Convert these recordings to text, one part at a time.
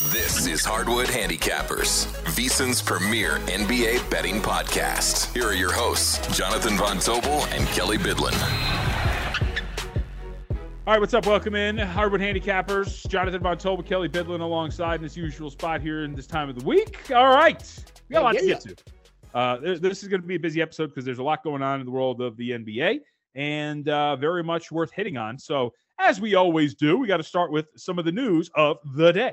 This is Hardwood Handicappers, VSIN's premier NBA betting podcast. Here are your hosts, Jonathan Von Tobel and Kelly Bidlin. All right, what's up? Welcome in, Hardwood Handicappers. Jonathan Von Tobel, Kelly Bidlin alongside in his usual spot here in this time of the week. All right, we got a lot to get to. Uh, this is going to be a busy episode because there's a lot going on in the world of the NBA and uh, very much worth hitting on. So, as we always do, we got to start with some of the news of the day.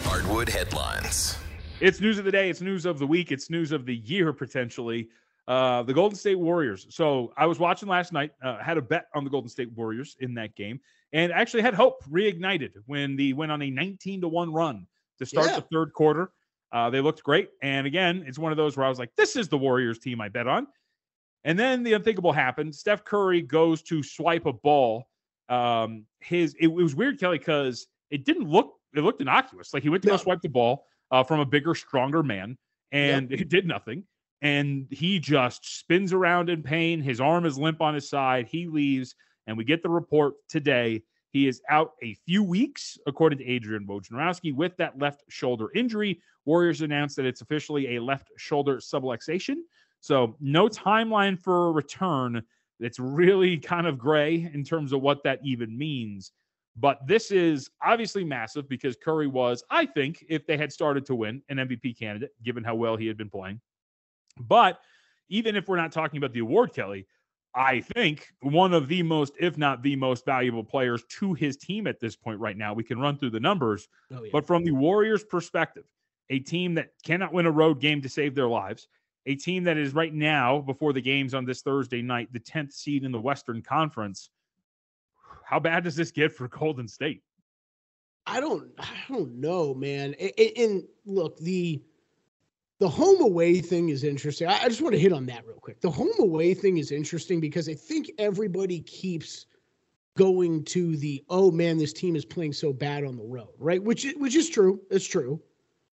Hardwood headlines. It's news of the day. It's news of the week. It's news of the year potentially. Uh, the Golden State Warriors. So I was watching last night. Uh, had a bet on the Golden State Warriors in that game, and actually had hope reignited when they went on a 19 to one run to start Yeah. the third quarter. Uh, they looked great, and again, it's one of those where I was like, "This is the Warriors team I bet on." And then the unthinkable happened. Steph Curry goes to swipe a ball. Um, his it, it was weird, Kelly, because it didn't look it looked innocuous. Like he went to No. go swipe the ball uh, from a bigger, stronger man, and it did nothing. And he just spins around in pain. His arm is limp on his side. He leaves, and we get the report today. He is out a few weeks, according to Adrian Wojnarowski, with that left shoulder injury. Warriors announced that it's officially a left shoulder subluxation. So, no timeline for a return. It's really kind of gray in terms of what that even means. But this is obviously massive because Curry was, I think, if they had started to win, an MVP candidate, given how well he had been playing. But even if we're not talking about the award, Kelly, I think one of the most, if not the most valuable players to his team at this point right now. We can run through the numbers, Oh, yeah. but from the Warriors' perspective, a team that cannot win a road game to save their lives, a team that is right now, before the games on this Thursday night, the 10th seed in the Western Conference. How bad does this get for Golden State? I don't I don't know, man. A- a- And, look, the the home away thing is interesting. I I just want to hit on that real quick. The home away thing is interesting because I think everybody keeps going to the oh man, this team is playing so bad on the road, right? Which is, which is true. It's true.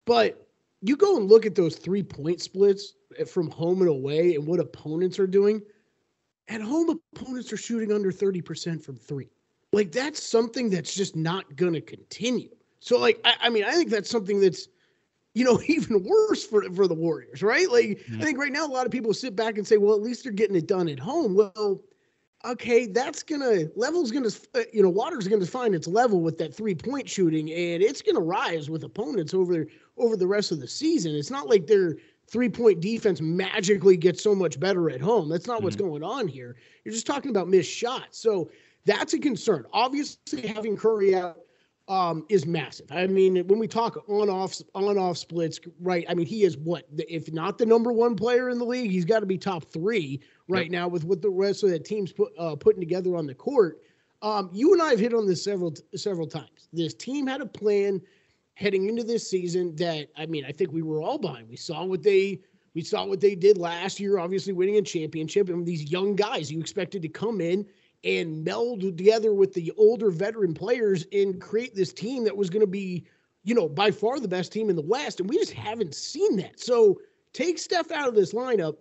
But you go and look at those three point splits eh, from home and away and what opponents are doing. At home, opponents are shooting under 30% from three. Like that's something that's just not going to continue. So, like, I, I mean, I think that's something that's, you know, even worse for for the Warriors, right? Like, Mhm. I think right now a lot of people sit back and say, well, at least they're getting it done at home. Well, okay, that's gonna level's gonna, uh, you know, water's gonna find its level with that three point shooting, and it's gonna rise with opponents over over the rest of the season. It's not like their three point defense magically gets so much better at home. That's not what's going on here. You're just talking about missed shots. So that's a concern. Obviously, having Curry out um, is massive. I mean, when we talk on off on off splits, right? I mean, he is what if not the number one player in the league, he's got to be top three right now with what the rest of the team's put uh, putting together on the court. Um, you and I have hit on this several several times. This team had a plan heading into this season that I mean, I think we were all behind. We saw what they we saw what they did last year, obviously winning a championship, and these young guys you expected to come in and meld together with the older veteran players and create this team that was going to be, you know, by far the best team in the West. And we just haven't seen that. So take Steph out of this lineup.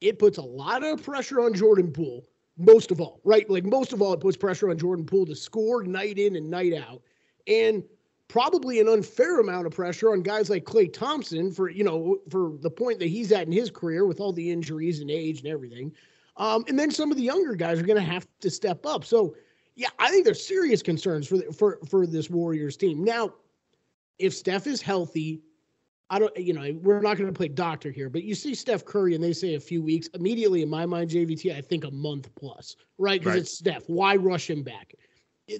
It puts a lot of pressure on Jordan Poole, most of all, right? Like most of all, it puts pressure on Jordan Poole to score night in and night out. And probably an unfair amount of pressure on guys like Klay Thompson for, you know, for the point that he's at in his career with all the injuries and age and everything. Um, and then some of the younger guys are going to have to step up. So, yeah, I think there's serious concerns for the, for for this Warriors team. Now, if Steph is healthy, I don't, you know, we're not going to play doctor here, but you see Steph Curry and they say a few weeks. Immediately in my mind, JVT, I think a month plus, right? Because Right. it's Steph. Why rush him back?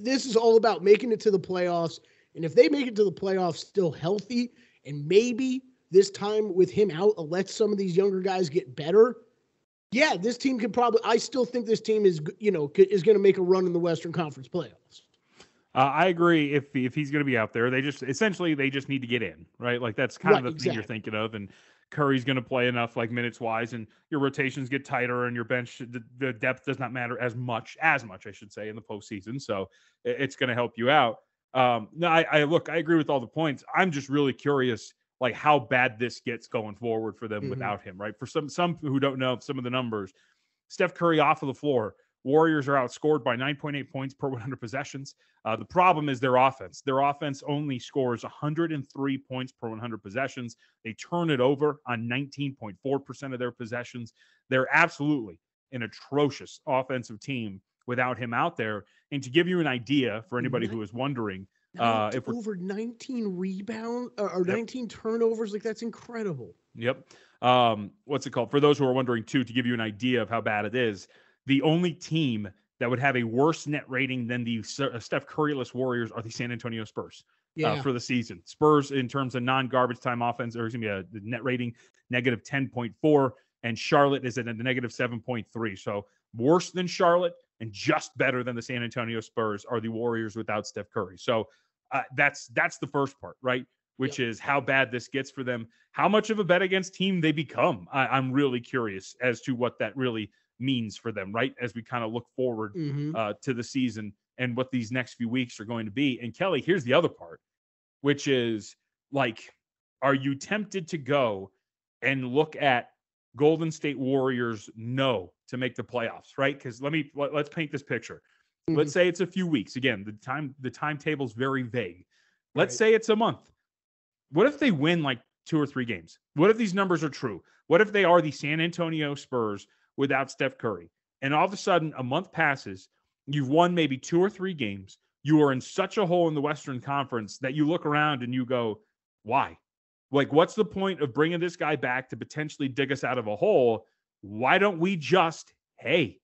This is all about making it to the playoffs. And if they make it to the playoffs still healthy, and maybe this time with him out, let some of these younger guys get better. Yeah, this team could probably. I still think this team is, you know, is going to make a run in the Western Conference playoffs. Uh, I agree. If if he's going to be out there, they just essentially they just need to get in, right? Like that's kind Right, of the thing you're thinking of. And Curry's going to play enough, like minutes wise, and your rotations get tighter, and your bench the, the depth does not matter as much as much, I should say, in the postseason. So it's going to help you out. Um, no, I, I look, I agree with all the points. I'm just really curious, like how bad this gets going forward for them Mhm. without him, right? For some some who don't know some of the numbers, Steph Curry off of the floor. Warriors are outscored by 9.8 points per 100 possessions. Uh, the problem is their offense. Their offense only scores 103 points per 100 possessions. They turn it over on 19.4% of their possessions. They're absolutely an atrocious offensive team without him out there. And to give you an idea for anybody who is wondering, Uh, if over 19 rebounds or, or Yep. 19 turnovers, like that's incredible. Yep. Um, what's it called? For those who are wondering, too, to give you an idea of how bad it is, the only team that would have a worse net rating than the uh, Steph Curryless Warriors are the San Antonio Spurs Yeah. uh, for the season. Spurs, in terms of non garbage time offense, or excuse me, a net rating negative 10.4, and Charlotte is at a negative 7.3. So worse than Charlotte and just better than the San Antonio Spurs are the Warriors without Steph Curry. So uh, that's that's the first part, right? Which is how bad this gets for them. How much of a bet against team they become. I, I'm really curious as to what that really means for them, right? As we kind of look forward Mhm. uh, to the season and what these next few weeks are going to be. And Kelly, here's the other part, which is like, are you tempted to go and look at Golden State Warriors no to make the playoffs, right? Because let me let, us paint this picture. Let's mm-hmm. say it's a few weeks. Again, the time the timetable's very vague. Let's Right. say it's a month. What if they win like two or three games? What if these numbers are true? What if they are the San Antonio Spurs without Steph Curry? And all of a sudden, a month passes, you've won maybe two or three games. You are in such a hole in the Western Conference that you look around and you go, why? Like, what's the point of bringing this guy back to potentially dig us out of a hole? Why don't we just, hey,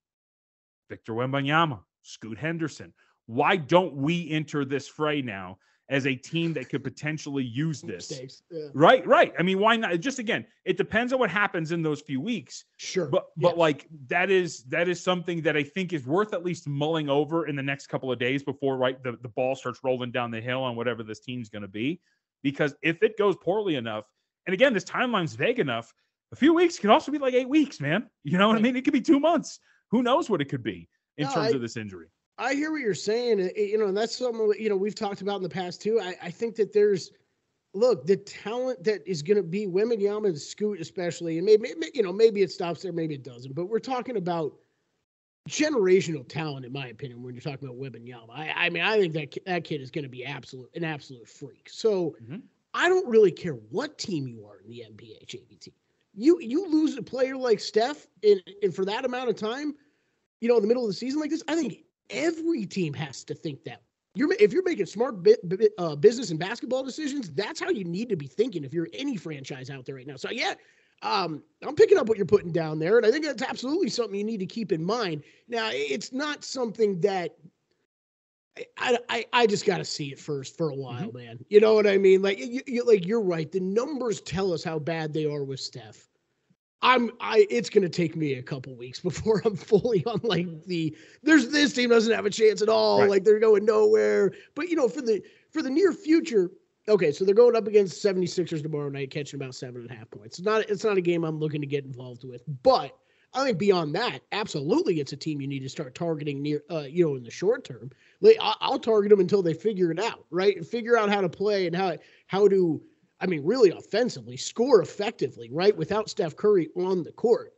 Victor Wembanyama, Scoot Henderson, why don't we enter this fray now as a team that could potentially use this? Yeah. Right, right. I mean, why not? Just again, it depends on what happens in those few weeks. Sure. But but Yes. like that is that is something that I think is worth at least mulling over in the next couple of days before right the, the ball starts rolling down the hill on whatever this team's going to be. Because if it goes poorly enough, and again, this timeline's vague enough, a few weeks could also be like eight weeks, man. You know what I mean? It could be two months. Who knows what it could be in No, terms I- of this injury? I hear what you're saying. You know, and that's something you know we've talked about in the past too. I, I think that there's look the talent that is going to be Wembanyama and Scoot especially, and maybe you know maybe it stops there, maybe it doesn't. But we're talking about generational talent, in my opinion, when you're talking about Wembanyama. I, I mean, I think that that kid is going to be absolute an absolute freak. So Mhm. I don't really care what team you are in the NBA, JVT. You you lose a player like Steph, and, and for that amount of time, you know, in the middle of the season like this, I think every team has to think that. You're if you're making smart bi- bi- uh, business and basketball decisions, that's how you need to be thinking if you're any franchise out there right now. So yeah, um, I'm picking up what you're putting down there, and I think that's absolutely something you need to keep in mind. Now, it's not something that I I, I just got to see it first for a while, mm-hmm. man. You know what I mean? Like you, you like you're right. The numbers tell us how bad they are with Steph. I'm I it's gonna take me a couple weeks before I'm fully on like the there's this team doesn't have a chance at all. Right. Like they're going nowhere. But you know, for the for the near future, okay, so they're going up against 76ers tomorrow night, catching about seven and a half points. It's not it's not a game I'm looking to get involved with, but I think beyond that, absolutely, it's a team you need to start targeting near, uh, you know, in the short term. Like I'll target them until they figure it out, right? Figure out how to play and how how to, I mean, really offensively score effectively, right? Without Steph Curry on the court,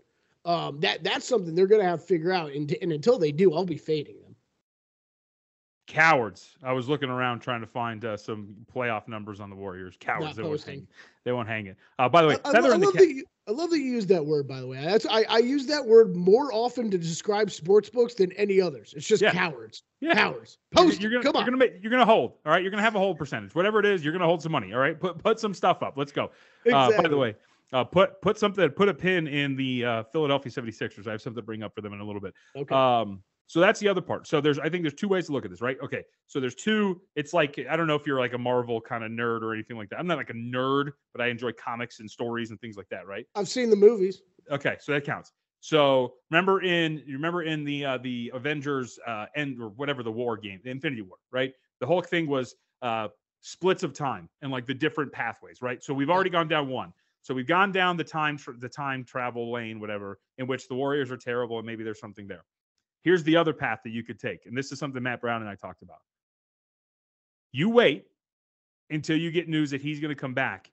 um, that that's something they're going to have to figure out. And, and until they do, I'll be fading. Cowards. I was looking around trying to find uh, some playoff numbers on the Warriors. Cowards. They won't, hang, they won't hang it. Uh, by the way, I, I I love cap. that you, I love that you use that word, by the way. That's I, I use that word more often to describe sports books than any others. It's just Yeah. cowards. Yeah. Cowards. Post. You're, gonna, Come you're on. gonna you're gonna hold. All right, you're gonna have a hold percentage. Whatever it is, you're gonna hold some money. All right, put put some stuff up. Let's go. Uh, by the way, uh, put put something, put a pin in the uh, Philadelphia 76ers. I have something to bring up for them in a little bit. Okay. Um, so that's the other part. So there's, I think there's two ways to look at this, right? Okay. So there's two. It's like I don't know if you're like a Marvel kind of nerd or anything like that. I'm not like a nerd, but I enjoy comics and stories and things like that, right? I've seen the movies. Okay, so that counts. So remember in you remember in the uh, the Avengers uh, end or whatever the war game, the Infinity War, right? The whole thing was uh, splits of time and like the different pathways, right? So we've already gone down one. So we've gone down the time the time travel lane, whatever, in which the Warriors are terrible and maybe there's something there. Here's the other path that you could take, and this is something Matt Brown and I talked about. You wait until you get news that he's going to come back,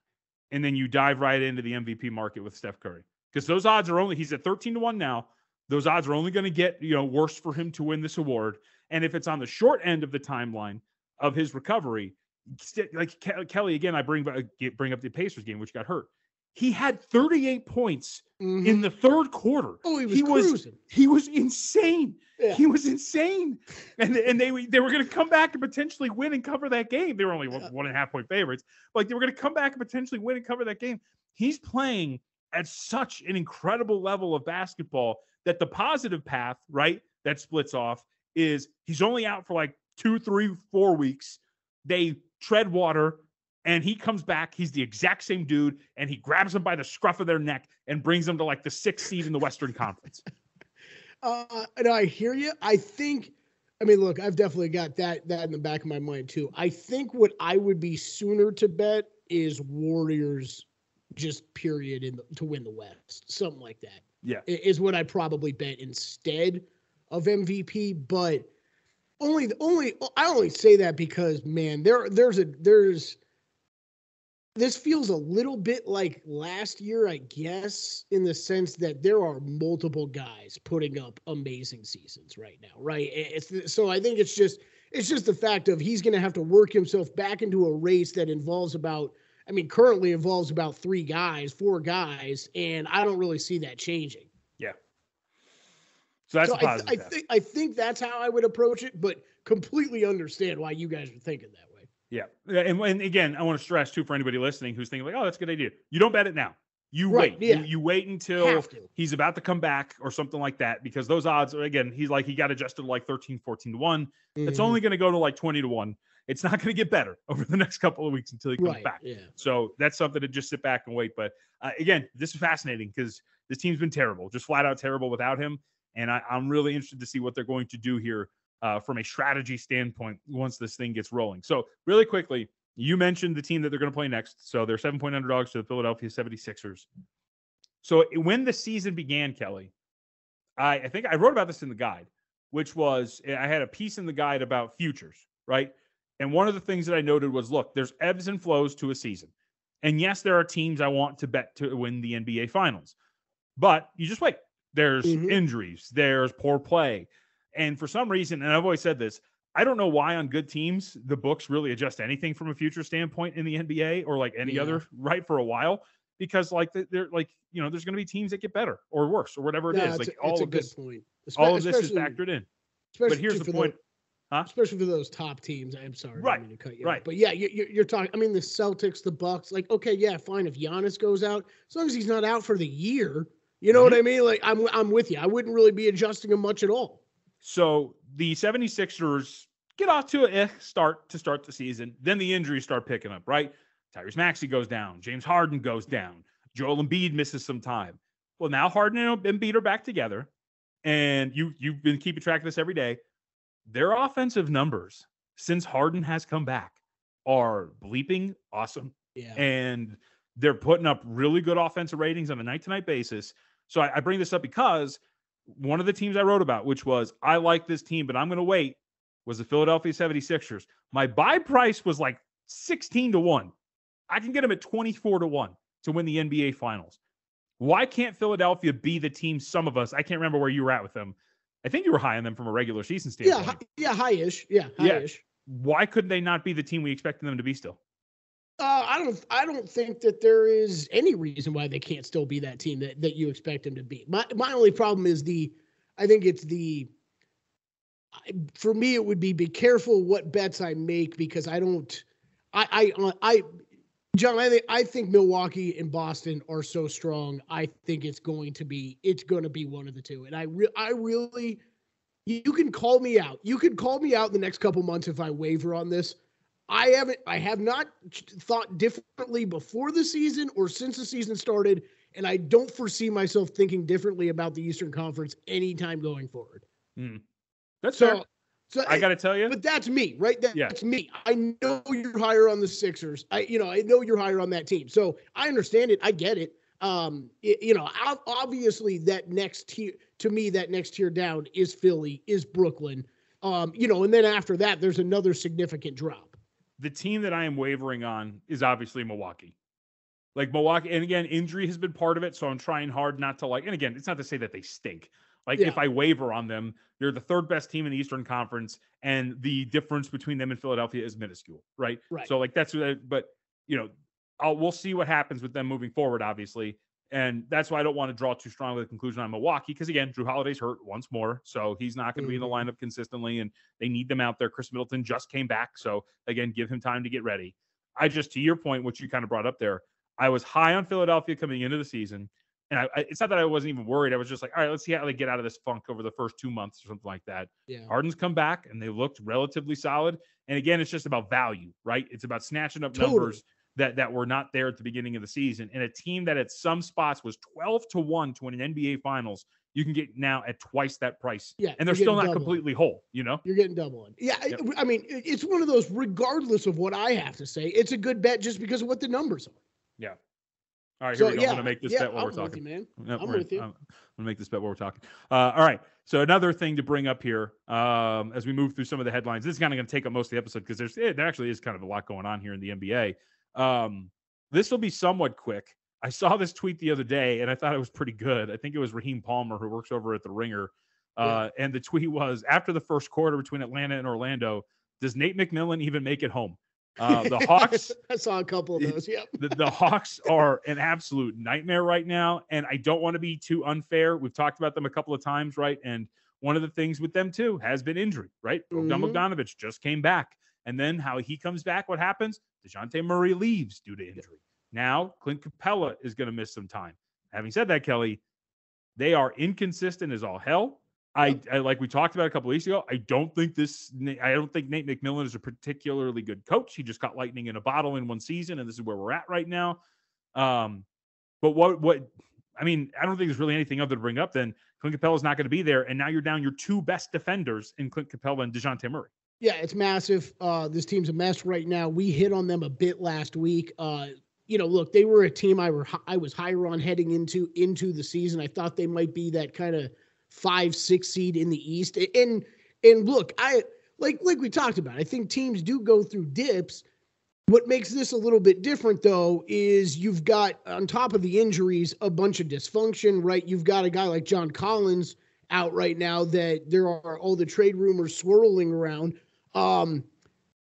and then you dive right into the MVP market with Steph Curry because those odds are only he's at 13 to 1 now those odds are only going to get you know worse for him to win this award and if it's on the short end of the timeline of his recovery like kelly again i bring uh, bring up the pacers game which got hurt he had 38 points Mhm. in the third quarter oh, he was he was cruising. he was insane Yeah. he was insane and and they they were going to come back and potentially win and cover that game they were only Yeah. one and a half point favorites like they were going to come back and potentially win and cover that game he's playing at such an incredible level of basketball that the positive path, right, that splits off is he's only out for like two, three, four weeks. They tread water and he comes back. He's the exact same dude and he grabs them by the scruff of their neck and brings them to like the sixth seed in the Western Conference. Uh, and I hear you. I think. I mean, look, I've definitely got that that in the back of my mind too. I think what I would be sooner to bet is Warriors, just period, in the, to win the West, something like that. Yeah. is what I probably bet instead of MVP. But only, only, I only say that because man, there, there's a, there's, this feels a little bit like last year, I guess, in the sense that there are multiple guys putting up amazing seasons right now, right? It's so I think it's just it's just the fact of he's going to have to work himself back into a race that involves about I mean currently involves about 3 guys, 4 guys, and I don't really see that changing. Yeah. So that's so a I, th- I think I think that's how I would approach it, but completely understand why you guys are thinking that way. Yeah. And, and again, I want to stress too for anybody listening who's thinking like, oh, that's a good idea. You don't bet it now. You Right, wait. yeah. You, you wait until he's about to come back or something like that because those odds are again, he's like he got adjusted to like 13, 14 to 1. It's Mhm. only going to go to like 20 to 1. It's not going to get better over the next couple of weeks until he comes right. back. Yeah. So that's something to just sit back and wait. But uh, again, this is fascinating because this team's been terrible, just flat out terrible without him. And I, I'm really interested to see what they're going to do here uh, from a strategy standpoint once this thing gets rolling. So, really quickly, you mentioned the team that they're going to play next. So, they're seven point underdogs to the Philadelphia 76ers. So, when the season began, Kelly, I, I think I wrote about this in the guide, which was I had a piece in the guide about futures, right? And one of the things that I noted was look, there's ebbs and flows to a season. And yes, there are teams I want to bet to win the NBA finals, but you just wait. There's Mhm. injuries, there's poor play. And for some reason, and I've always said this, I don't know why on good teams the books really adjust anything from a future standpoint in the NBA or like any Yeah. other right for a while because like they're like you know there's going to be teams that get better or worse or whatever it No, is like a, all of good this point. Espe- all of this is factored in But here's the point. Huh? Especially for those top teams. I'm sorry, I Right, mean to cut you right. off. But yeah, you, you, you're talking. I mean, the Celtics, the Bucks. Like, okay, yeah, fine. If Giannis goes out, as long as he's not out for the year, you know what Mm-hmm. I mean? Like, I'm I'm with you. I wouldn't really be adjusting him much at all. So the 76ers get off to a eh start to start the season. Then the injuries start picking up, right? Tyrese Maxey goes down. James Harden goes down. Joel Embiid misses some time. Well, now Harden and Embiid are back together. And you you've been keeping track of this every day. Their offensive numbers since Harden has come back are bleeping awesome Yeah. and they're putting up really good offensive ratings on a night to night basis. So I, I bring this up because one of the teams I wrote about, which was I like this team, but I'm going to wait, was the Philadelphia 76ers. My buy price was like 16 to 1. I can get them at 24 to 1 to win the NBA finals. Why can't Philadelphia be the team some of us, I can't remember where you were at with them, I think you were high on them from a regular season Yeah, standpoint. hi- yeah, high-ish. Yeah, Yeah. high-ish. Why couldn't they not be the team we expected them to be still? I don't. I don't think that there is any reason why they can't still be that team that, that you expect them to be. My my only problem is the. I think it's the. For me, it would be be careful what bets I make because I don't. I I uh, I. John, I think I think Milwaukee and Boston are so strong. I think it's going to be it's going to be one of the two. And I re- I really you can call me out. You can call me out in the next couple months if I waver on this. I haven't I have not thought differently before the season or since the season started and I don't foresee myself thinking differently about the Eastern Conference anytime going forward. That's So fair. so I got to tell you, but that's me, right? That- Yeah. That's me. I know you're higher on the Sixers. I, you know, I know you're higher on that team. So I understand it. I get it. Um, y- you know, obviously that next tier to me, that next tier down is Philly, is Brooklyn. Um, you know, and then after that, there's another significant drop. The team that I am wavering on is obviously Milwaukee. Like Milwaukee, and again, injury has been part of it, so I'm trying hard not to like. And again, it's not to say that they stink. Like if I waver on them, they're the third best team in the Eastern Conference, and the difference between them and Philadelphia is minuscule, right? Right. So like that's what. I, but you know, I'll, we'll see what happens with them moving forward, obviously. And that's why I don't want to draw too strong of a conclusion on Milwaukee because again, Jrue Holiday's hurt once more, so he's not going to be in the mm-hmm. lineup consistently, and they need them out there. Khris Middleton just came back, so again, give him time to get ready. I just to your point, which you kind of brought up there, I was high on Philadelphia coming into the season, and I, I, it's not that I wasn't even worried. I was just like, all right, let's see how they get out of this funk over the first two months or something like that. Yeah. Harden's come back and they looked relatively solid. And again, it's just about value, right? It's about snatching up Totally. numbers that that were not there at the beginning of the season. And a team that at some spots was 12 to 1 to win an NBA finals, you can get now at twice that price. Yeah, And they're still not completely whole, you know? You're getting double on. Yeah, I- Yep. I mean, it's one of those. Regardless of what I have to say, it's a good bet just because of what the numbers are. Yeah. All right, So here we go. yeah, I'm gonna make this yeah, bet while I'm we're with talking. you, man. No, I'm with you. I'm gonna make this bet while we're talking. Uh, all right. So another thing to bring up here, um, as we move through some of the headlines, this is kind of going to take up most of the episode because there's it, there actually is kind of a lot going on here in the NBA. Um, this will be somewhat quick. I saw this tweet the other day and I thought it was pretty good. I think it was Raheem Palmer who works over at the Ringer, uh, and the tweet was after the first quarter between Atlanta and Orlando, does Nate McMillan even make it home? Uh, the Hawks I saw a couple of those. Yep. the, the Hawks are an absolute nightmare right now. And I don't want to be too unfair. We've talked about them a couple of times, right? And one of the things with them too has been injury, right? Bogdan Mhm. Bogdanovic just came back. And then how he comes back, what happens? Dejounte Murray leaves due to injury. Now Clint Capela is going to miss some time. Having said that, Kelly, they are inconsistent as all hell. I, I like we talked about a couple weeks ago. I don't think this. I don't think Nate McMillan is a particularly good coach. He just got lightning in a bottle in one season, and this is where we're at right now. Um, but what what I mean, I don't think there's really anything other to bring up. Then Clint Capela is not going to be there, and now you're down your two best defenders in Clint Capela and Dejounte Murray. Yeah, it's massive. Uh, this team's a mess right now. We hit on them a bit last week. Uh, you know, look, they were a team I were I was higher on heading into into the season. I thought they might be that kind of five six seed in the East. And and look, I like like we talked about. I think teams do go through dips. What makes this a little bit different though is you've got on top of the injuries a bunch of dysfunction, right? You've got a guy like John Collins out right now that there are all the trade rumors swirling around. Um,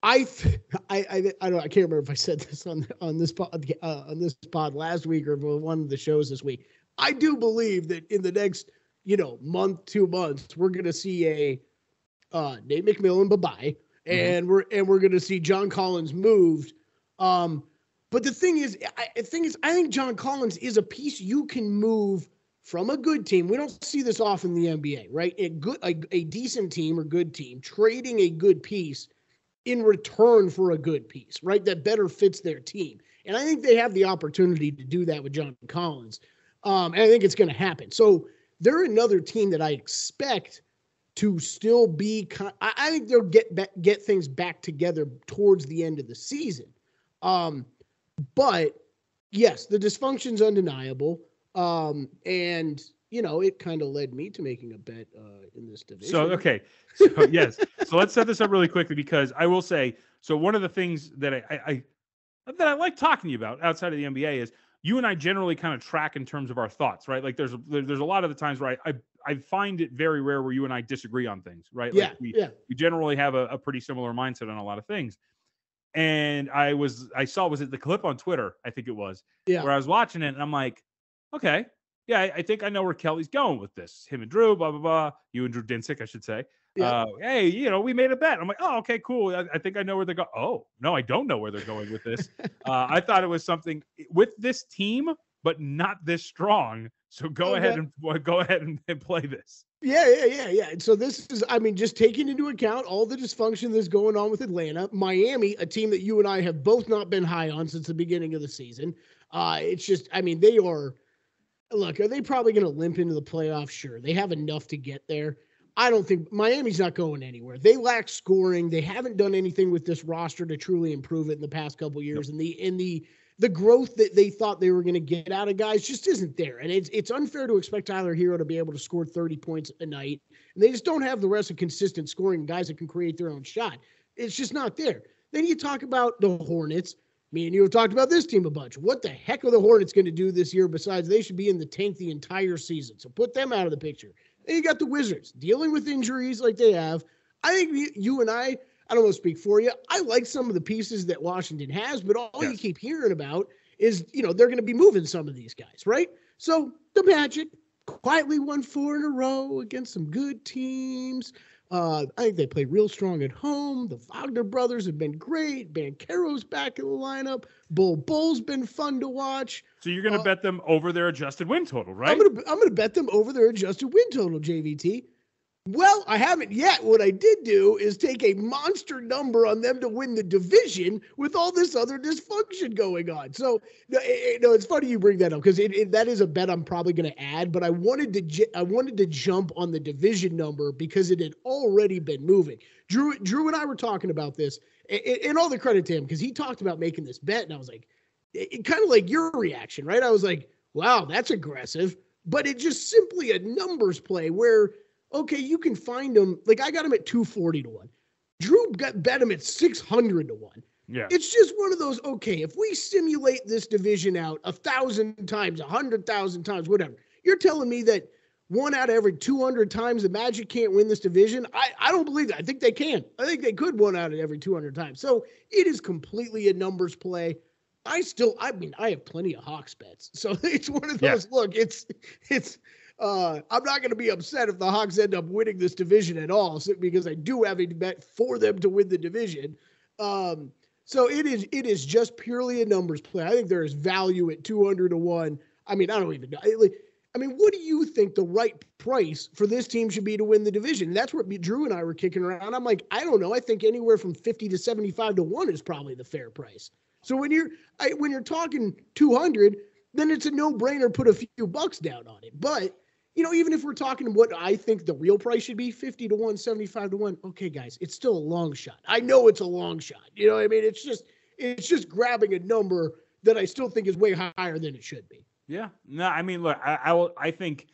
I, th- I, I, I don't, I can't remember if I said this on on this pod, uh, on this pod last week or one of the shows this week. I do believe that in the next, you know, month, two months, we're gonna see a uh, Nate McMillan bye bye, and we're and we're gonna see John Collins moved. Um, but the thing is, I, the thing is, I think John Collins is a piece you can move from a good team. We don't see this often in the NBA, right? A good, a, a decent team or good team trading a good piece in return for a good piece, right? That better fits their team. And I think they have the opportunity to do that with John Collins. Um, and I think it's going to happen. So they're another team that I expect to still be. Con- I, I think they'll get get things back together towards the end of the season. Um, but yes, the dysfunction's undeniable. Um, and you know, it kind of led me to making a bet uh, in this division. So okay, so yes, so let's set this up really quickly because I will say so. One of the things that I, I, I that I like talking to you about outside of the NBA is you and I generally kind of track in terms of our thoughts, right? Like there's there's a lot of the times where I I, I find it very rare where you and I disagree on things, right? Yeah, like we, yeah. we generally have a, a pretty similar mindset on a lot of things. And I was I saw was it the clip on Twitter, I think it was, Yeah. where I was watching it and I'm like, okay, yeah, I, I think I know where Kelly's going with this. Him and Drew, blah blah blah. You and Drew Dinsick, I should say. Yeah. Uh, hey, you know, we made a bet. I'm like, oh, okay, cool. I, I think I know where they're going. Oh, no, I don't know where they're going with this. uh, I thought it was something with this team, but not this strong. So go ahead and go ahead and, and play this. Yeah, yeah, yeah, yeah. And so this is, I mean, just taking into account all the dysfunction that's going on with Atlanta, Miami, a team that you and I have both not been high on since the beginning of the season. Uh, it's just, I mean, they are. Look, are they probably going to limp into the playoffs? Sure, they have enough to get there. I don't think Miami's not going anywhere. They lack scoring. They haven't done anything with this roster to truly improve it in the past couple years. And the and the the growth that they thought they were going to get out of guys just isn't there. And it's it's unfair to expect Tyler Herro to be able to score 30 points a night. And they just don't have the rest of consistent scoring guys that can create their own shot. It's just not there. Then you talk about the Hornets. Me and you have talked about this team a bunch. What the heck are the Hornets going to do this year besides they should be in the tank the entire season? So put them out of the picture. Then you got the Wizards dealing with injuries like they have. I think you, and I, I don't want to speak for you. I like some of the pieces that Washington has, but all you keep hearing about is, you know, they're going to be moving some of these guys, right? So the Magic quietly won four in a row against some good teams. Uh, I think they play real strong at home. The Wagner brothers have been great. Banchero's back in the lineup. Bol Bol's been fun to watch. So you're going to Uh, bet them over their adjusted win total, right? I'm gonna I'm gonna bet them over their adjusted win total, JVT. Well, I haven't yet. What I did do is take a monster number on them to win the division with all this other dysfunction going on. So, no, it- no, it's funny you bring that up because that is a bet I'm probably going to add. But I wanted to I wanted to jump on the division number because it had already been moving. Drew Drew and I were talking about this, and, and all the credit to him because he talked about making this bet, and I was like, it, kind of like your reaction, right? I was like, wow, that's aggressive. But it just simply a numbers play where, okay, you can find them. Like I got him at 240 to 1. Drew got bet him at 600 to 1. yeah. It's just one of those, okay, if we simulate this division out a thousand times, a hundred thousand times, whatever, you're telling me that one out of every 200 times the Magic can't win this division? I, I don't believe that. I think they can. I think they could one out of every 200 times. So it is completely a numbers play. I still, I mean, I have plenty of Hawks bets. So it's one of Yeah. those, look, it's, it's, uh, I'm not going to be upset if the Hawks end up winning this division at all, because I do have a bet for them to win the division. Um, so it is it is just purely a numbers play. I think there is value at 200 to 1. I mean, I don't even know. I, mean, what do you think the right price for this team should be to win the division? That's what Drew and I were kicking around. I'm like, I don't know. I think anywhere from 50 to 75 to 1 is probably the fair price. So when you're I, when you're talking 200, then it's a no-brainer put a few bucks down on it. But you know, even if we're talking what I think the real price should be, 50 to 1, 75 to 1, okay, guys, it's still a long shot. I know it's a long shot. You know what I mean? It's just it's just grabbing a number that I still think is way higher than it should be. Yeah. No, I mean, look, I, I will. I think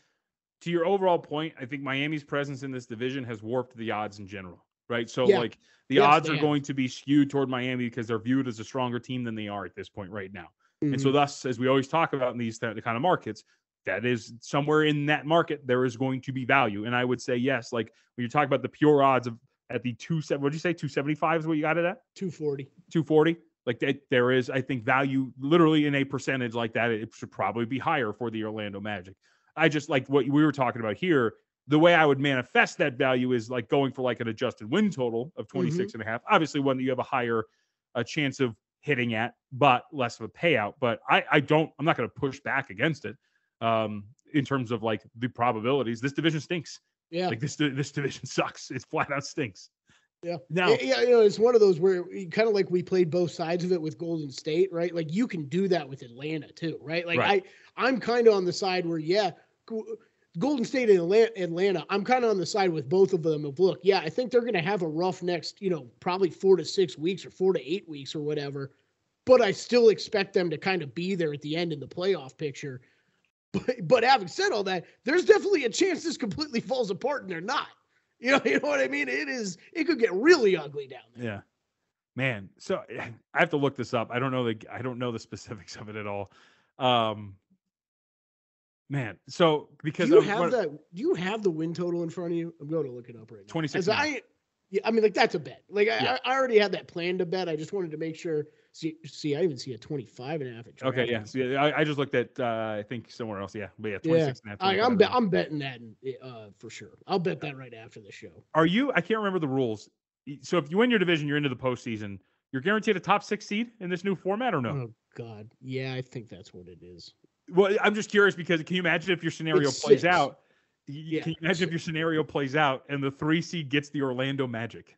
to your overall point, I think Miami's presence in this division has warped the odds in general, right? So, Yeah. like, the Yes, odds are going to be skewed toward Miami because they're viewed as a stronger team than they are at this point right now. And Mm-hmm. so, thus, as we always talk about in these kind of markets, that is somewhere in that market there is going to be value. And I would say yes, like when you talk about the pure odds of at the two seven, what did you say, two seventy five is what you got it at? 240. 240 like that there is i think value literally in a percentage like that it should probably be higher for the orlando magic i just like what we were talking about here the way i would manifest that value is like going for like an adjusted win total of mm-hmm. 26 and a half obviously one that you have a higher a chance of hitting at but less of a payout but i i don't i'm not going to push back against it um in terms of like the probabilities this division stinks Yeah. like this this division sucks it flat out stinks Yeah. now Yeah, you know, it's one of those where kind of like we played both sides of it with Golden State, right? Like you can do that with Atlanta too, right? Like Right. I, I'm kind of on the side where yeah, Golden State and Atla- Atlanta, I'm kind of on the side with both of them. Of look, yeah, I think they're going to have a rough next, you know, probably four to six weeks or four to eight weeks or whatever. But I still expect them to kind of be there at the end in the playoff picture. But, but having said all that, there's definitely a chance this completely falls apart and they're not. You know, you know what I mean? It is. It could get really ugly down there. Yeah. Man, so I have to look this up. I don't know the I don't know the specifics of it at all. Um, man, so because do you of have what- that? Do you have the win total in front of you? I'm going to look it up right now. 26 As and a half. I, yeah, I mean, like that's a bet. Like Yeah. I, I already had that planned to bet. I just wanted to make sure. See, see, I even see a 25 and a half. At Okay, yeah. Yeah, I, I just looked at uh, I think somewhere else. Yeah, but yeah, Yeah, and a half, I, 25 I'm and a bet, half. I'm betting that uh, for sure. I'll bet that right after the show. Are you? I can't remember the rules. So if you win your division, you're into the postseason. You're guaranteed a top six seed in this new format, or no? Oh God, yeah, I think that's what it is. Well, I'm just curious because can you imagine if your scenario It's plays six. out? Yeah, Can you imagine if your scenario plays out and the three seed gets the Orlando Magic?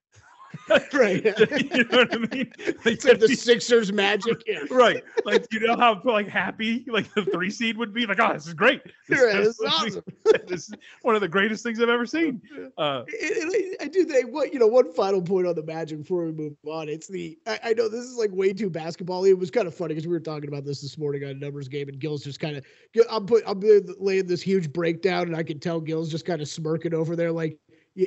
Right. you know what I mean? Like, like the Sixers magic. Yeah. right. Like you know how like happy like the three seed would be like, oh, this is great. This, Right, this is- awesome. this is one of the greatest things I've ever seen. Uh, I do think what you know. One final point on the Magic before we move on. It's the I, I know this is like way too basketball. It was kind of funny because we were talking about this this morning on a numbers game, and Gil's just kind of I'm put I'm laying this huge breakdown, and I can tell Gil's just kind of smirking over there, like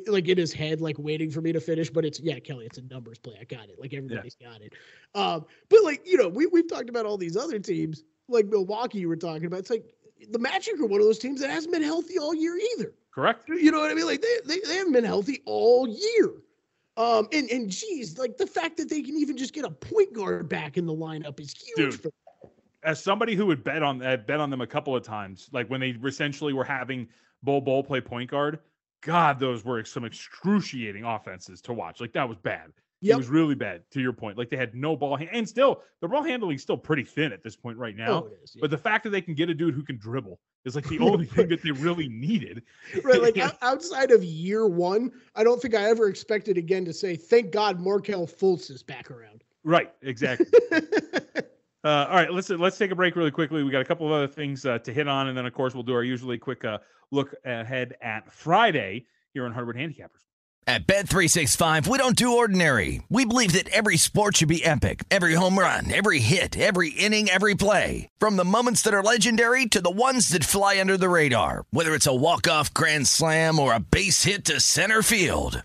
like in his head, like waiting for me to finish. But it's yeah, Kelly, it's a numbers play. I got it. Like everybody's got it. Um, but like you know, we we've talked about all these other teams, like Milwaukee. You were talking about. It's like the Magic are one of those teams that hasn't been healthy all year either. correct. You know what I mean? Like they, they, they haven't been healthy all year. Um, and and geez, like the fact that they can even just get a point guard back in the lineup is huge. Dude. As somebody who would bet on uh, bet on them a couple of times, like when they essentially were having Bol Bol play point guard, God, those were some excruciating offenses to watch. Like that was bad. It was really bad. To your point, like they had no ball, hand- and still the ball handling is still pretty thin at this point right now. oh, is. yeah. But the fact that they can get a dude who can dribble is like the only thing that they really needed. right, like outside of year one, I don't think I ever expected again to say, "Thank God Markelle Fultz is back around." Right, exactly. Uh, all right, let's let's take a break really quickly. We got a couple of other things uh, to hit on, and then of course we'll do our usually quick uh, look ahead at Friday here on Hardwood Handicappers. At Bet365, we don't do ordinary. We believe that every sport should be epic. Every home run, every hit, every inning, every play. From the moments that are legendary to the ones that fly under the radar. Whether it's a walk-off grand slam or a base hit to center field.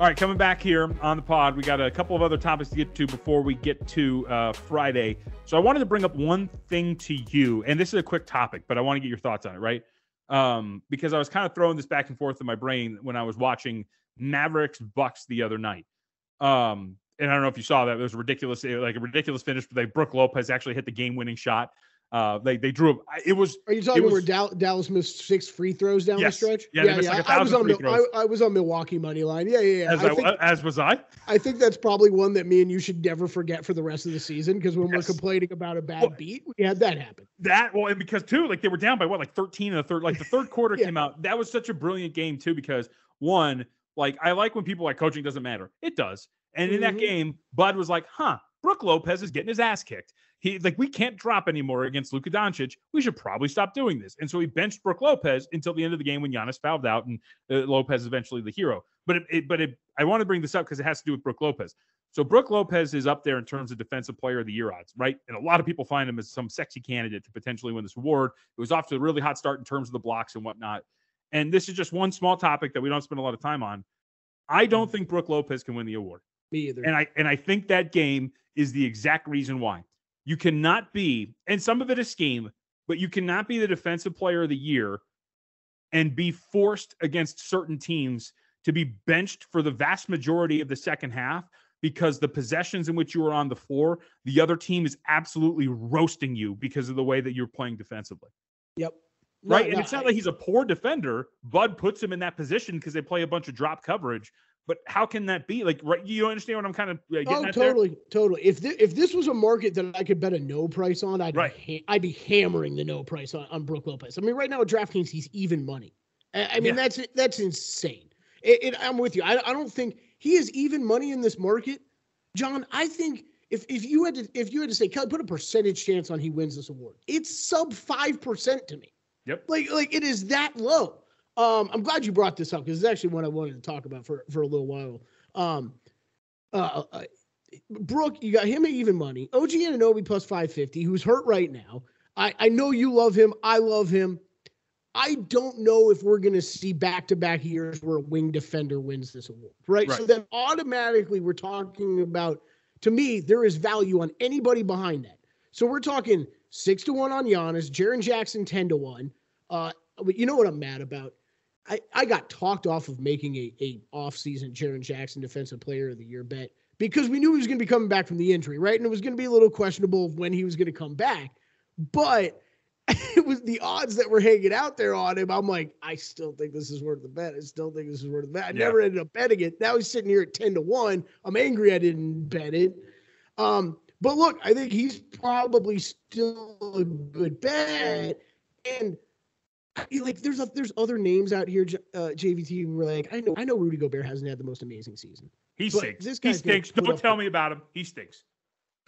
All right, coming back here on the pod, we got a couple of other topics to get to before we get to uh, Friday. So I wanted to bring up one thing to you, and this is a quick topic, but I want to get your thoughts on it, right? Um, because I was kind of throwing this back and forth in my brain when I was watching Mavericks Bucks the other night. Um, and I don't know if you saw that; it was ridiculous, like a ridiculous finish. But they Brooke Lopez actually hit the game-winning shot. Uh, they they drew. A, it was Are you talking was- where Dal- Dallas missed six free throws down Yes. the stretch? Yeah, yeah, missed like I was on throws. I, I was on Milwaukee money line. Yeah, yeah, yeah. as I, I, think, as was I. I think that's probably one that me and you should never forget for the rest of the season because when Yes. we're complaining about a bad Well- beat, we had that happen. That well, and because too, like they were down by what, like 13 in the third, like the third quarter Yeah. came out. That was such a brilliant game too, because one, like I like when people like coaching doesn't matter. It does. And in that Mhm. game, Bud was like, huh, Brooke Lopez is getting his ass kicked. He like we can't drop anymore against Luka Doncic. We should probably stop doing this. And so he benched Brooke Lopez until the end of the game when Giannis fouled out, and uh, Lopez is eventually the hero. But it, it but it, I want to bring this up because it has to do with Brooke Lopez. So Brooke Lopez is up there in terms of defensive player of the year odds, right? And a lot of people find him as some sexy candidate to potentially win this award. It was off to a really hot start in terms of the blocks and whatnot. And this is just one small topic that we don't spend a lot of time on. I don't think Brooke Lopez can win the award. Me either. And I and I think that game is the exact reason why. You cannot be, and some of it is scheme, but you cannot be the defensive player of the year and be forced against certain teams to be benched for the vast majority of the second half because the possessions in which you are on the floor, the other team is absolutely roasting you because of the way that you're playing defensively. Yep. right. No, and it's not I, like he's a poor defender. Bud puts him in that position because they play a bunch of drop coverage. But how can that be? Like, right? You understand what I'm kind of uh, getting oh, at totally, there? totally. If th- if this was a market that I could bet a no price on, I'd right. be ha- I'd be hammering the no price on, on Brooke Lopez. I mean, right now at DraftKings, he's even money. I, I mean, yeah. that's that's insane. It, it, I'm with you. I, I don't think he is even money in this market, John. I think if if you had to if you had to say Kelly, put a percentage chance on he wins this award, it's sub five percent to me. Yep. Like like it is that low. Um, I'm glad you brought this up because it's actually what I wanted to talk about for for a little while. Um, uh, uh, Brooke, you got him at even money. OG Anunoby plus 550, who's hurt right now. I, I know you love him. I love him. I don't know if we're going to see back to back years where a wing defender wins this award, right? right? So then automatically we're talking about, to me, there is value on anybody behind that. So we're talking six to one on Giannis, Jaren Jackson 10 to one. Uh, you know what I'm mad about? I, I got talked off of making a, a off-season Jaren Jackson Defensive Player of the Year bet because we knew he was going to be coming back from the injury, right? And it was going to be a little questionable of when he was going to come back. But it was the odds that were hanging out there on him. I'm like, I still think this is worth the bet. I still think this is worth the bet. I yeah. never ended up betting it. Now he's sitting here at 10 to 1. I'm angry I didn't bet it. Um, but look, I think he's probably still a good bet. And like there's a, there's other names out here, uh, JVT. We're like, I know I know Rudy Gobert hasn't had the most amazing season. He stinks. This guy stinks. Don't tell me about him. He stinks.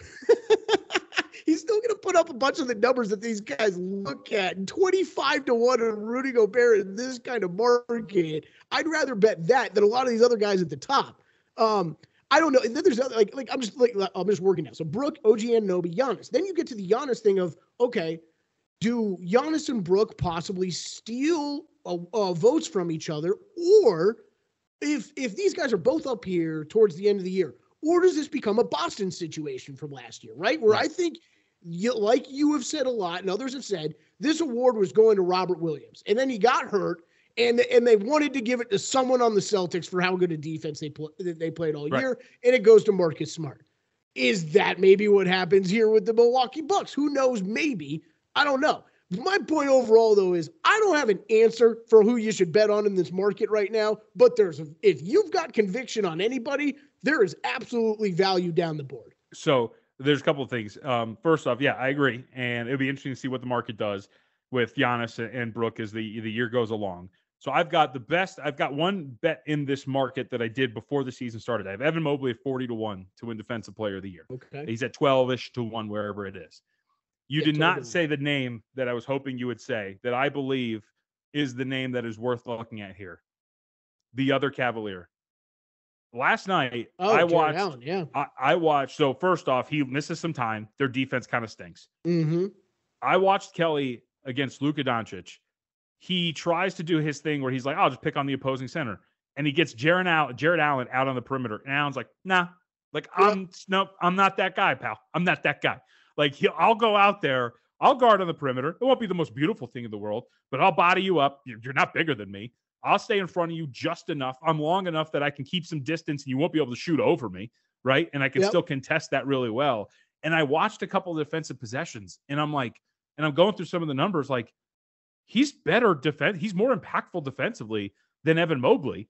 He's still going to put up a bunch of the numbers that these guys look at. 25 to 1 on Rudy Gobert in this kind of market. I'd rather bet that than a lot of these other guys at the top. Um, I don't know. And then there's other, like, like I'm just like I'm just working now. So Brooke, OG Anunoby, Giannis. Then you get to the Giannis thing of okay, do Giannis and Brooke possibly steal uh, uh, votes from each other, or if if these guys are both up here towards the end of the year, or does this become a Boston situation from last year, right? Where right. I think, you, like you have said a lot, and others have said, this award was going to Robert Williams, and then he got hurt, and and they wanted to give it to someone on the Celtics for how good a defense they pl- they played all right. year, and it goes to Marcus Smart. Is that maybe what happens here with the Milwaukee Bucks? Who knows? Maybe I don't know. My point overall, though, is I don't have an answer for who you should bet on in this market right now. But there's, if you've got conviction on anybody, there is absolutely value down the board. So there's a couple of things. Um, first off, yeah, I agree, and it'll be interesting to see what the market does with Giannis and Brooke as the the year goes along. So I've got the best. I've got one bet in this market that I did before the season started. I have Evan Mobley at forty to one to win Defensive Player of the Year. Okay, he's at twelve ish to one wherever it is. You yeah, did totally. not say the name that I was hoping you would say that I believe is the name that is worth looking at here. The other Cavalier. Last night, oh, I watched. Allen, yeah, I, I, watched. So first off, he misses some time. Their defense kind of stinks. Mm-hmm. I watched Kelly against Luka Doncic. He tries to do his thing where he's like, "I'll just pick on the opposing center," and he gets Jared Allen, Jarrett Allen out on the perimeter. And Allen's like, "Nah, like I'm no, I'm not that guy, pal. I'm not that guy." Like he, I'll go out there, I'll guard on the perimeter. It won't be the most beautiful thing in the world, but I'll body you up. You're not bigger than me. I'll stay in front of you just enough. I'm long enough that I can keep some distance and you won't be able to shoot over me, right? And I can yep. still contest that really well. And I watched a couple of defensive possessions and I'm like, and I'm going through some of the numbers like he's better defense, he's more impactful defensively than Evan Mobley.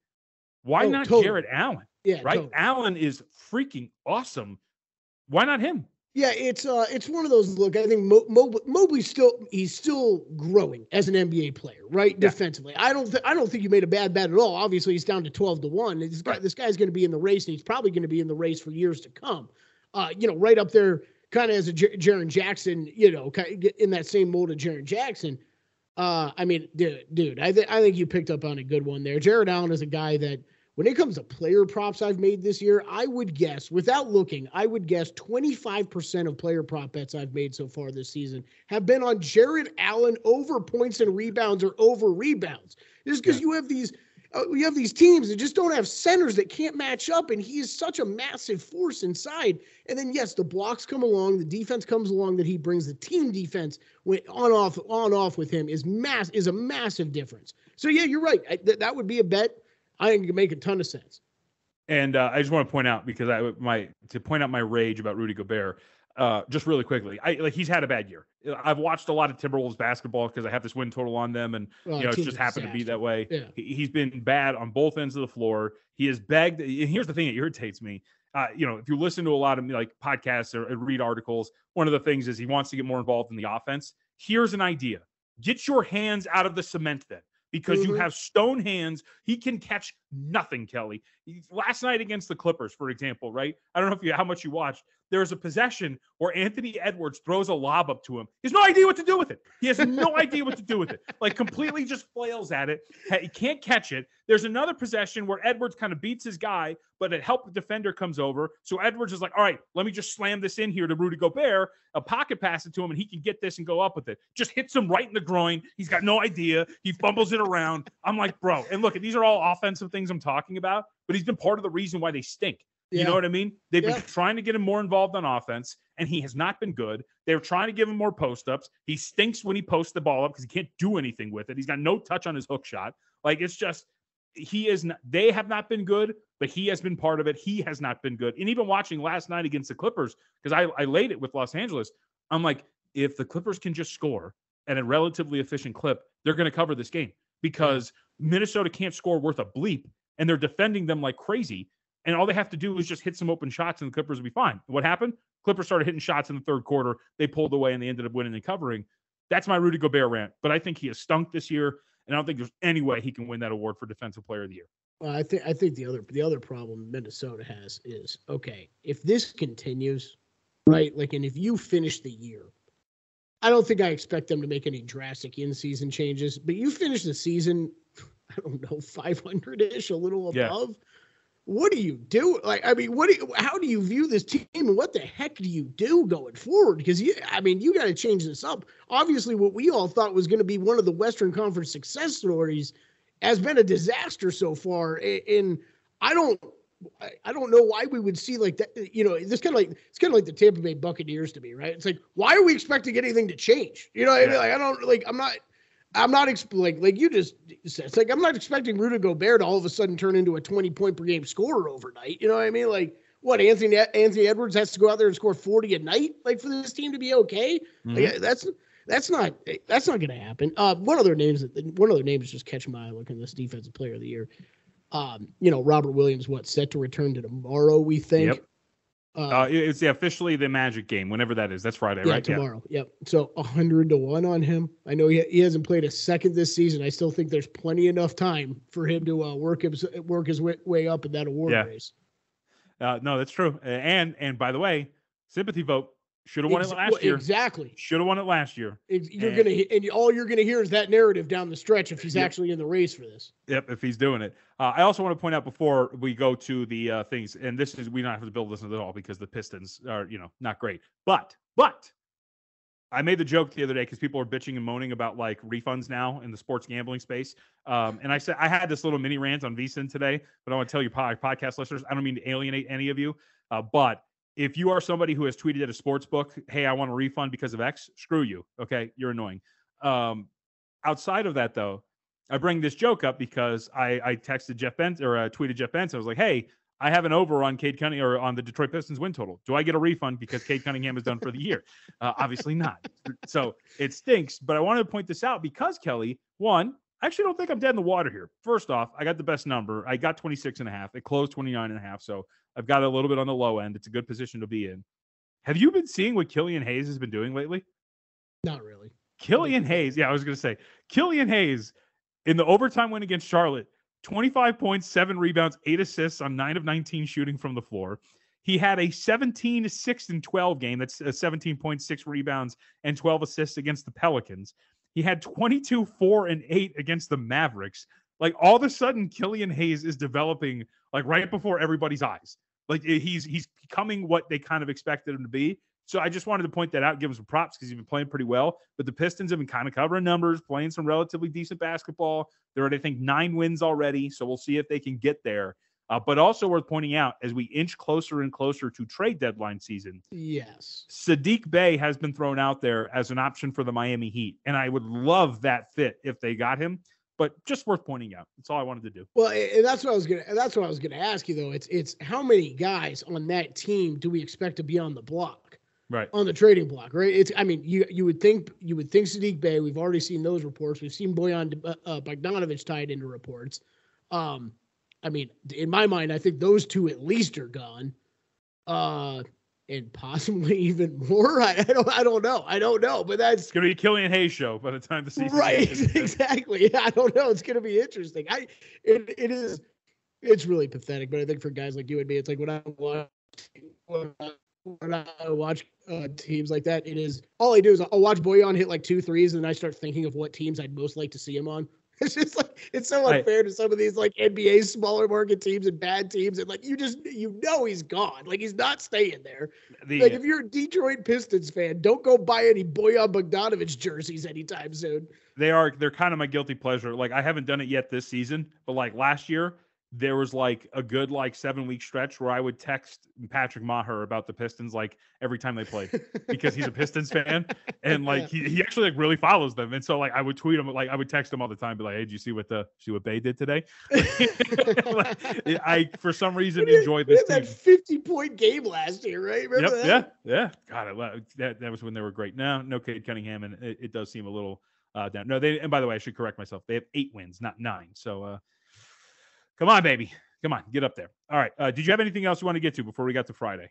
Why oh, not totally. Jarrett Allen? Yeah, right. Totally. Allen is freaking awesome. Why not him? Yeah, it's uh, it's one of those. Look, I think Mo- Mobley, Mobley's still he's still growing as an NBA player, right? Yeah. Defensively, I don't th- I don't think you made a bad bet at all. Obviously, he's down to twelve to one. This guy, right. this guy's going to be in the race, and he's probably going to be in the race for years to come. Uh, you know, right up there, kind of as a J- Jaren Jackson. You know, in that same mold of Jaren Jackson. Uh, I mean, dude, dude, I think I think you picked up on a good one there. Jarrett Allen is a guy that when it comes to player props I've made this year, I would guess, without looking, I would guess 25% of player prop bets I've made so far this season have been on Jarrett Allen over points and rebounds or over rebounds. Just because yeah. you have these uh, you have these teams that just don't have centers that can't match up, and he is such a massive force inside. And then yes, the blocks come along, the defense comes along that he brings. The team defense went on off on off with him is mass is a massive difference. So yeah, you're right. I, th- that would be a bet I think it can make a ton of sense. And uh, I just want to point out because I my to point out my rage about Rudy Gobert. Uh, just really quickly, I like he's had a bad year. I've watched a lot of Timberwolves basketball because I have this win total on them, and well, you know it's just happened disaster. to be that way. Yeah. He, has been bad on both ends of the floor. He has begged. And here's the thing that irritates me. Uh, you know, if you listen to a lot of like podcasts or, or read articles, one of the things is he wants to get more involved in the offense. Here's an idea: get your hands out of the cement. Then because mm-hmm. you have stone hands. He can catch nothing, Kelly. Last night against the Clippers, for example, right? I don't know if you how much you watched. There's a possession where Anthony Edwards throws a lob up to him. He has no idea what to do with it. He has no idea what to do with it. Like completely just flails at it. He can't catch it. There's another possession where Edwards kind of beats his guy, but a help defender comes over. So Edwards is like, all right, let me just slam this in here to Rudy Gobert, a pocket pass it to him, and he can get this and go up with it. Just hits him right in the groin. He's got no idea. He fumbles it around. I'm like, bro. And look, these are all offensive things I'm talking about, but he's been part of the reason why they stink. You yeah. know what I mean? They've yeah. been trying to get him more involved on offense, and he has not been good. They're trying to give him more post ups. He stinks when he posts the ball up because he can't do anything with it. He's got no touch on his hook shot. Like it's just he is not, they have not been good, but he has been part of it. He has not been good. And even watching last night against the Clippers, because I, I laid it with Los Angeles, I'm like, if the Clippers can just score at a relatively efficient clip, they're going to cover this game because Minnesota can't score worth a bleep and they're defending them like crazy. And all they have to do is just hit some open shots and the Clippers will be fine. What happened? Clippers started hitting shots in the third quarter. They pulled away and they ended up winning and covering. That's my Rudy Gobert rant. But I think he has stunk this year. And I don't think there's any way he can win that award for Defensive Player of the Year. Well, I think I think the other the other problem Minnesota has is okay, if this continues, right? Like and if you finish the year, I don't think I expect them to make any drastic in-season changes, but you finish the season, I don't know, 500-ish, a little above. What do you do? Like, I mean, what do you, how do you view this team and what the heck do you do going forward? Because you, I mean, you got to change this up. Obviously, what we all thought was going to be one of the Western Conference success stories has been a disaster so far. And I don't, I don't know why we would see like that. You know, this kind of like it's kind of like the Tampa Bay Buccaneers to me, right? It's like, why are we expecting anything to change? You know, yeah. like I don't like. I'm not. I'm not exp- like like you just said. It's like I'm not expecting Rudy Gobert to all of a sudden turn into a 20 point per game scorer overnight. You know what I mean? Like what Anthony Anthony Edwards has to go out there and score 40 a night, like for this team to be okay. Mm-hmm. Like, that's that's not that's not going to happen. Uh, one other names that one other name is just catch my eye looking this defensive player of the year. Um, you know, Robert Williams, what set to return to tomorrow? We think. Yep. Uh, uh, it's yeah, officially the Magic game, whenever that is. That's Friday, yeah, right? Tomorrow. Yeah. Yep. So hundred to one on him. I know he, he hasn't played a second this season. I still think there's plenty enough time for him to uh, work his work his way, way up in that award yeah. race. Uh, no, that's true. And and by the way, sympathy vote should have won it last year. Exactly. Should have won it last year. You're and, gonna and all you're gonna hear is that narrative down the stretch if he's yep. actually in the race for this. Yep, if he's doing it. Uh, I also want to point out before we go to the uh, things, and this is we don't have to build this at all because the Pistons are you know not great, but but I made the joke the other day because people are bitching and moaning about like refunds now in the sports gambling space. Um, and I said I had this little mini rant on VSiN today, but I want to tell you, podcast listeners, I don't mean to alienate any of you, uh, but if you are somebody who has tweeted at a sports book, hey, I want a refund because of X, screw you. Okay. You're annoying. Um, outside of that, though, I bring this joke up because I, I texted Jeff Benson or uh, tweeted Jeff Benson. I was like, hey, I have an over on Cade Cunningham or on the Detroit Pistons win total. Do I get a refund because Cade Cunningham is done for the year? Uh, obviously not. So it stinks. But I wanted to point this out because Kelly, one, I actually don't think I'm dead in the water here. First off, I got the best number. I got 26 and a half. It closed 29 and a half. So I've got a little bit on the low end. It's a good position to be in. Have you been seeing what Killian Hayes has been doing lately? Not really. Killian Hayes. Yeah, I was going to say Killian Hayes in the overtime win against Charlotte, 25 points, seven rebounds, eight assists on nine of 19 shooting from the floor. He had a 17 6 and 12 game. That's 17.6 rebounds and 12 assists against the Pelicans. He had 22 4 and 8 against the Mavericks. Like all of a sudden, Killian Hayes is developing like right before everybody's eyes. Like eh, he's he's becoming what they kind of expected him to be. So I just wanted to point that out, give him some props because he's been playing pretty well. But the Pistons have been kind of covering numbers, playing some relatively decent basketball. They're at I think nine wins already, so we'll see if they can get there. Uh, but also worth pointing out as we inch closer and closer to trade deadline season, Yes. Saddiq Bey has been thrown out there as an option for the Miami Heat, and I would love that fit if they got him. But just worth pointing out. That's all I wanted to do. Well, and that's what I was gonna. That's what I was gonna ask you though. It's it's how many guys on that team do we expect to be on the block, Right. on the trading block, right? It's. I mean, you you would think you would think Saddiq Bey. We've already seen those reports. We've seen Bojan uh, uh, Bogdanovic tied into reports. Um, I mean, in my mind, I think those two at least are gone, uh, and possibly even more. I, I don't. I don't know. I don't know. But that's It's gonna be a Killian Hayes show by the time the season right ends. exactly i don't know it's going to be interesting i it, it is it's really pathetic but i think for guys like you and me it's like when i watch when I, when I watch uh, teams like that it is all i do is i'll watch bojan hit like two threes and then i start thinking of what teams i'd most like to see him on it's just like it's so unfair to some of these like nba smaller market teams and bad teams and like you just you know he's gone. Like he's not staying there. The, like if you're a detroit pistons fan don't go buy any bojan bogdanovic jerseys anytime soon. They are they're kind of my guilty pleasure. Like I haven't done it yet this season, but like last year, there was like a good like seven week stretch where I would text Patrick Maher about the Pistons like every time they played because he's a Pistons fan and like he, he actually like really follows them. And so like I would tweet him like I would text him all the time, be like, Hey, did you see what the see what Bey did today? Like, I for some reason We enjoyed this team. that 50 point game last year, right? Remember Yep, that? yeah, yeah. God, I love that. That was when they were great. Now, no Cade Cunningham, and it, it does seem a little uh, down. No, they. And by the way, I should correct myself. They have eight wins, not nine. So, uh, come on, baby, come on, get up there. All right. Uh, did you have anything else you want to get to before we got to Friday?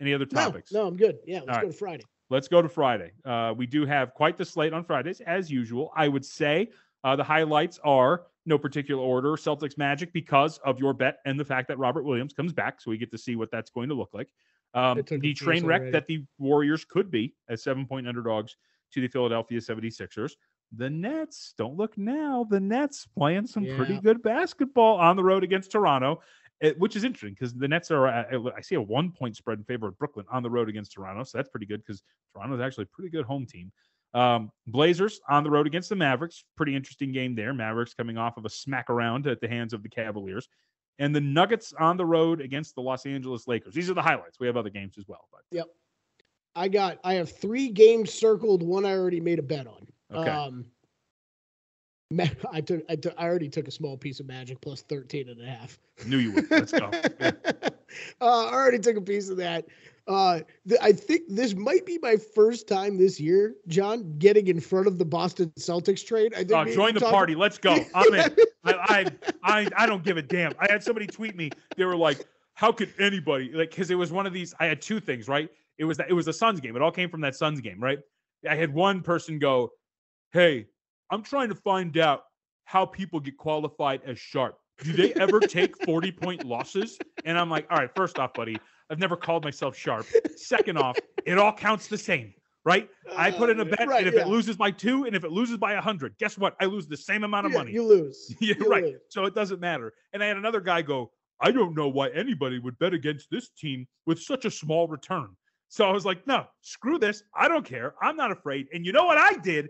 Any other topics? no, I'm good. Yeah, let's All go right. to Friday. Let's go to Friday. Uh, we do have quite the slate on Fridays, as usual. I would say uh, the highlights are no particular order Celtics Magic because of your bet and the fact that Robert Williams comes back. So we get to see what that's going to look like. Um, It took a the train wreck already. that the Warriors could be as seven point underdogs to the Philadelphia 76ers. The Nets, don't look now. The Nets playing some pretty good basketball on the road against Toronto which is interesting because the Nets are, I see a one point spread in favor of Brooklyn on the road against Toronto. So that's pretty good because Toronto is actually a pretty good home team. Um, Blazers on the road against the Mavericks. Pretty interesting game there. Mavericks coming off of a smack around at the hands of the Cavaliers. And the Nuggets on the road against the Los Angeles Lakers. These are the highlights. We have other games as well. But Yep. I got I have three games circled, one I already made a bet on. Okay. Um I took I took I already took a small piece of magic plus 13 and a half. knew you would. Let's go. Yeah. uh, I already took a piece of that. Uh, th- I think this might be my first time this year, John, getting in front of the Boston Celtics trade. I think Oh, join the party. Let's go. I'm in. I, I I I don't give a damn. I had somebody tweet me. They were like, "How could anybody?" Like, because it was one of these. I had two things, right? It was that it was a Suns game. It all came from that Suns game, right? I had one person go, "Hey, I'm trying to find out how people get qualified as sharp. Do they ever take 40 point losses?" And I'm like, "All right, first off, buddy, I've never called myself sharp. Second off, it all counts the same." Right? I put in a Uh, bet, right, and if yeah. it loses by two, and if it loses by a hundred, guess what? I lose the same amount of Yeah, money. You lose. yeah, You right. lose. So it doesn't matter. And I had another guy go, I don't know why anybody would bet against this team with such a small return. So I was like, no, screw this. I don't care. I'm not afraid. And you know what I did?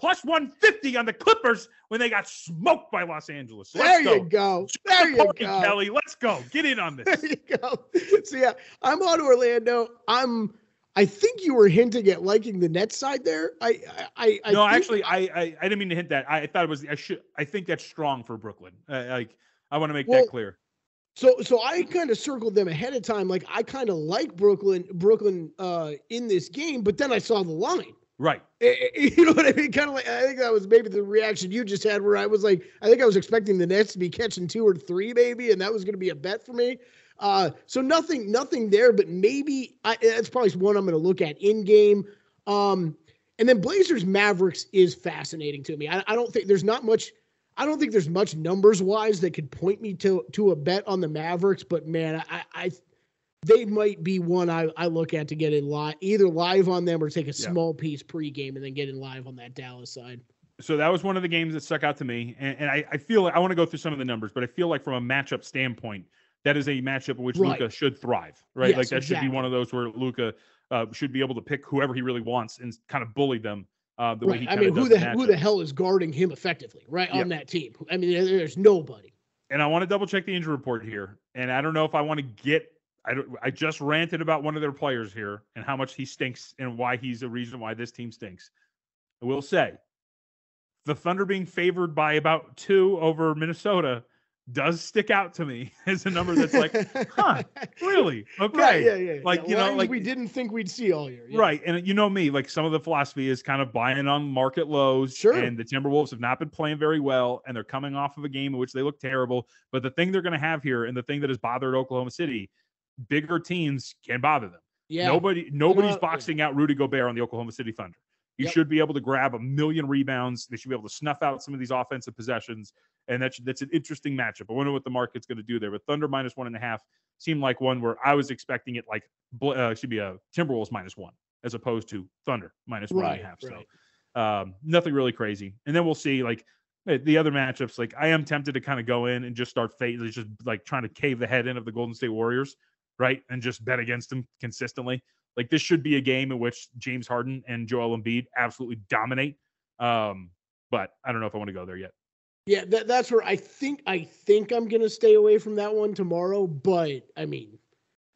Plus 150 on the Clippers when they got smoked by Los Angeles. There let's you go. go. There the you go. Kelly. Let's go. Get in on this. There you go. So yeah, I'm on Orlando. I'm. I think you were hinting at liking the Nets side there. I. I. I no, actually, I, I I didn't mean to hint that. I, I thought it was. I should. I think that's strong for Brooklyn. Uh, like I want to make Well, that clear. So so I kind of circled them ahead of time. Like I kind of like Brooklyn. Brooklyn uh, in this game, but then I saw the line. Right. Eh, eh, You know what I mean? Kind of like I think that was maybe the reaction you just had, where I was like, I think I was expecting the Nets to be catching two or three, maybe, and that was going to be a bet for me. Uh, so nothing, nothing there, but maybe I, that's probably one I'm going to look at in game. Um, and then Blazers Mavericks is fascinating to me. I, I don't think there's not much. I don't think there's much numbers wise that could point me to to a bet on the Mavericks, but man, I, I they might be one I, I look at to get in live, either live on them or take a small piece pregame and then get in live on that Dallas side. So that was one of the games that stuck out to me, and, and I, I, feel like I want to go through some of the numbers, but I feel like from a matchup standpoint, that is a matchup in which right. Luka should thrive, right? Yes, like that exactly. should be one of those where Luka uh, should be able to pick whoever he really wants and kind of bully them. Uh, the right. way he I mean, who the who the hell is guarding him effectively, right on that team? I mean, there's nobody. And I want to double check the injury report here, and I don't know if I want to get I don't, I just ranted about one of their players here and how much he stinks and why he's the reason why this team stinks. I will say the Thunder being favored by about two over Minnesota does stick out to me as a number that's like, huh, really? Okay. Right, yeah, yeah. Like, yeah. you know, like we didn't think we'd see all year. Yeah. Right. And you know me, like some of the philosophy is kind of buying on market lows. Sure. And the Timberwolves have not been playing very well, and they're coming off of a game in which they look terrible. But the thing they're going to have here, and the thing that has bothered Oklahoma City, bigger teams can bother them. Yeah. Nobody nobody's boxing out Rudy Gobert on the Oklahoma City Thunder. You yep. should be able to grab a million rebounds. They should be able to snuff out some of these offensive possessions. And that's that's an interesting matchup. I wonder what the market's going to do there. But Thunder minus one and a half seemed like one where I was expecting it like uh, should be a Timberwolves minus one as opposed to Thunder minus one right, and a half. Right. So um, nothing really crazy. And then we'll see like eh, the other matchups. Like I am tempted to kind of go in and just start fate, just like trying to cave the head in of the Golden State Warriors right? And just bet against them consistently. Like this should be a game in which James Harden and Joel Embiid absolutely dominate. Um, but I don't know if I want to go there yet. Yeah, that, that's where I think I think I'm gonna stay away from that one tomorrow. But I mean,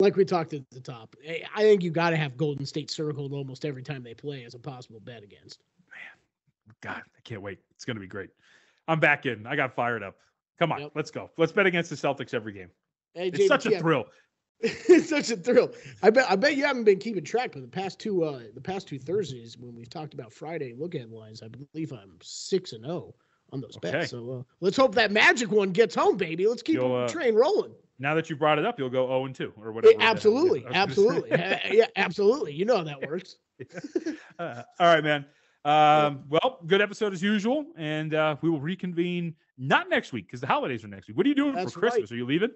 like we talked at the top, I think you got to have Golden State circled almost every time they play as a possible bet against. Man, God, I can't wait. It's gonna be great. I'm back in. I got fired up. Come on, yep. let's go. Let's bet against the Celtics every game. Hey, it's such a yeah. thrill. it's such a thrill. I bet I bet you haven't been keeping track, but the past two uh the past two Thursdays when we've talked about Friday look at lines, I believe I'm six and zero oh on those okay. bets. So uh, let's hope that magic one gets home, baby. Let's keep the uh, train rolling. Now that you brought it up, you'll go zero and two or whatever. absolutely, absolutely, yeah, absolutely. You know how that works. uh, all right, man. Um, well, good episode as usual, and uh, we will reconvene not next week because the holidays are next week. What are you doing That's for Christmas? Right. Are you leaving?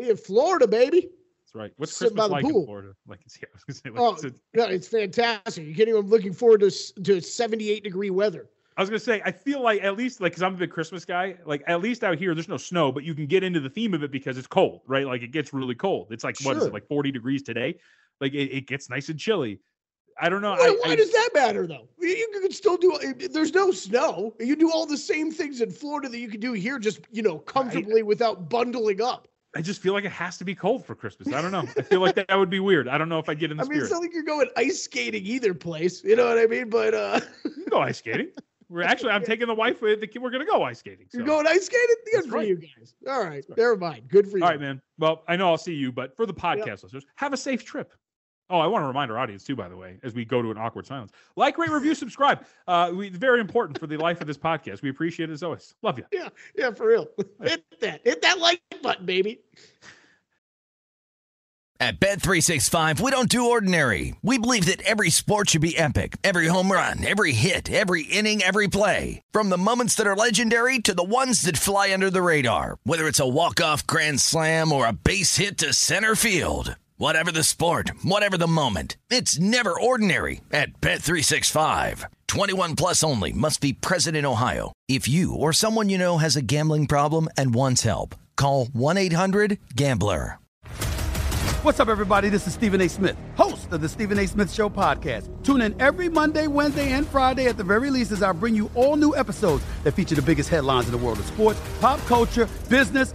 We in Florida, baby right. What's Sitting Christmas like pool. in Florida? Like it's yeah, I was gonna say, like, oh, it's, yeah, it's fantastic. You can't even. I'm looking forward to to 78 degree weather. I was gonna say, I feel like at least like because I'm a big Christmas guy. Like at least out here, there's no snow, but you can get into the theme of it because it's cold, right? Like it gets really cold. It's like sure. what is it, like 40 degrees today? Like it, it gets nice and chilly. I don't know. Why, I, why I, does that matter though? You can still do. Eh, there's no snow. You do all the same things in Florida that you can do here, just you know, comfortably I, without bundling up. I just feel like it has to be cold for Christmas. I don't know. I feel like that would be weird. I don't know if I get in the I mean, spirit. it's not like you're going ice skating either place. You know what I mean? But uh go ice skating. We're actually I'm taking the wife with the kid. We're gonna go ice skating. So. You're going ice skating? Good for right. you guys. All right. Never mind. Good for you. All right, man. Well, I know I'll see you, but for the podcast yep. listeners, have a safe trip. Oh, I want to remind our audience too, by the way, as we go to an awkward silence. Like, rate, review, subscribe. Uh, we, very important for the life of this podcast. We appreciate it as always. Love you. Yeah, yeah, for real. Hit that, hit that like button, baby. At Bet Three Six Five, we don't do ordinary. We believe that every sport should be epic. Every home run, every hit, every inning, every play. From the moments that are legendary to the ones that fly under the radar. Whether it's a walk-off grand slam or a base hit to center field. Whatever the sport, whatever the moment. It's never ordinary at Bet365. 21 plus only must be present in Ohio. If you or someone you know has a gambling problem and wants help, call 1-800-GAMBLER. What's up, everybody? This is Stephen A. Smith, host of the Stephen A. Smith Show podcast. Tune in every Monday, Wednesday, and Friday at the very least as I bring you all new episodes that feature the biggest headlines in the world of sports, pop culture, business,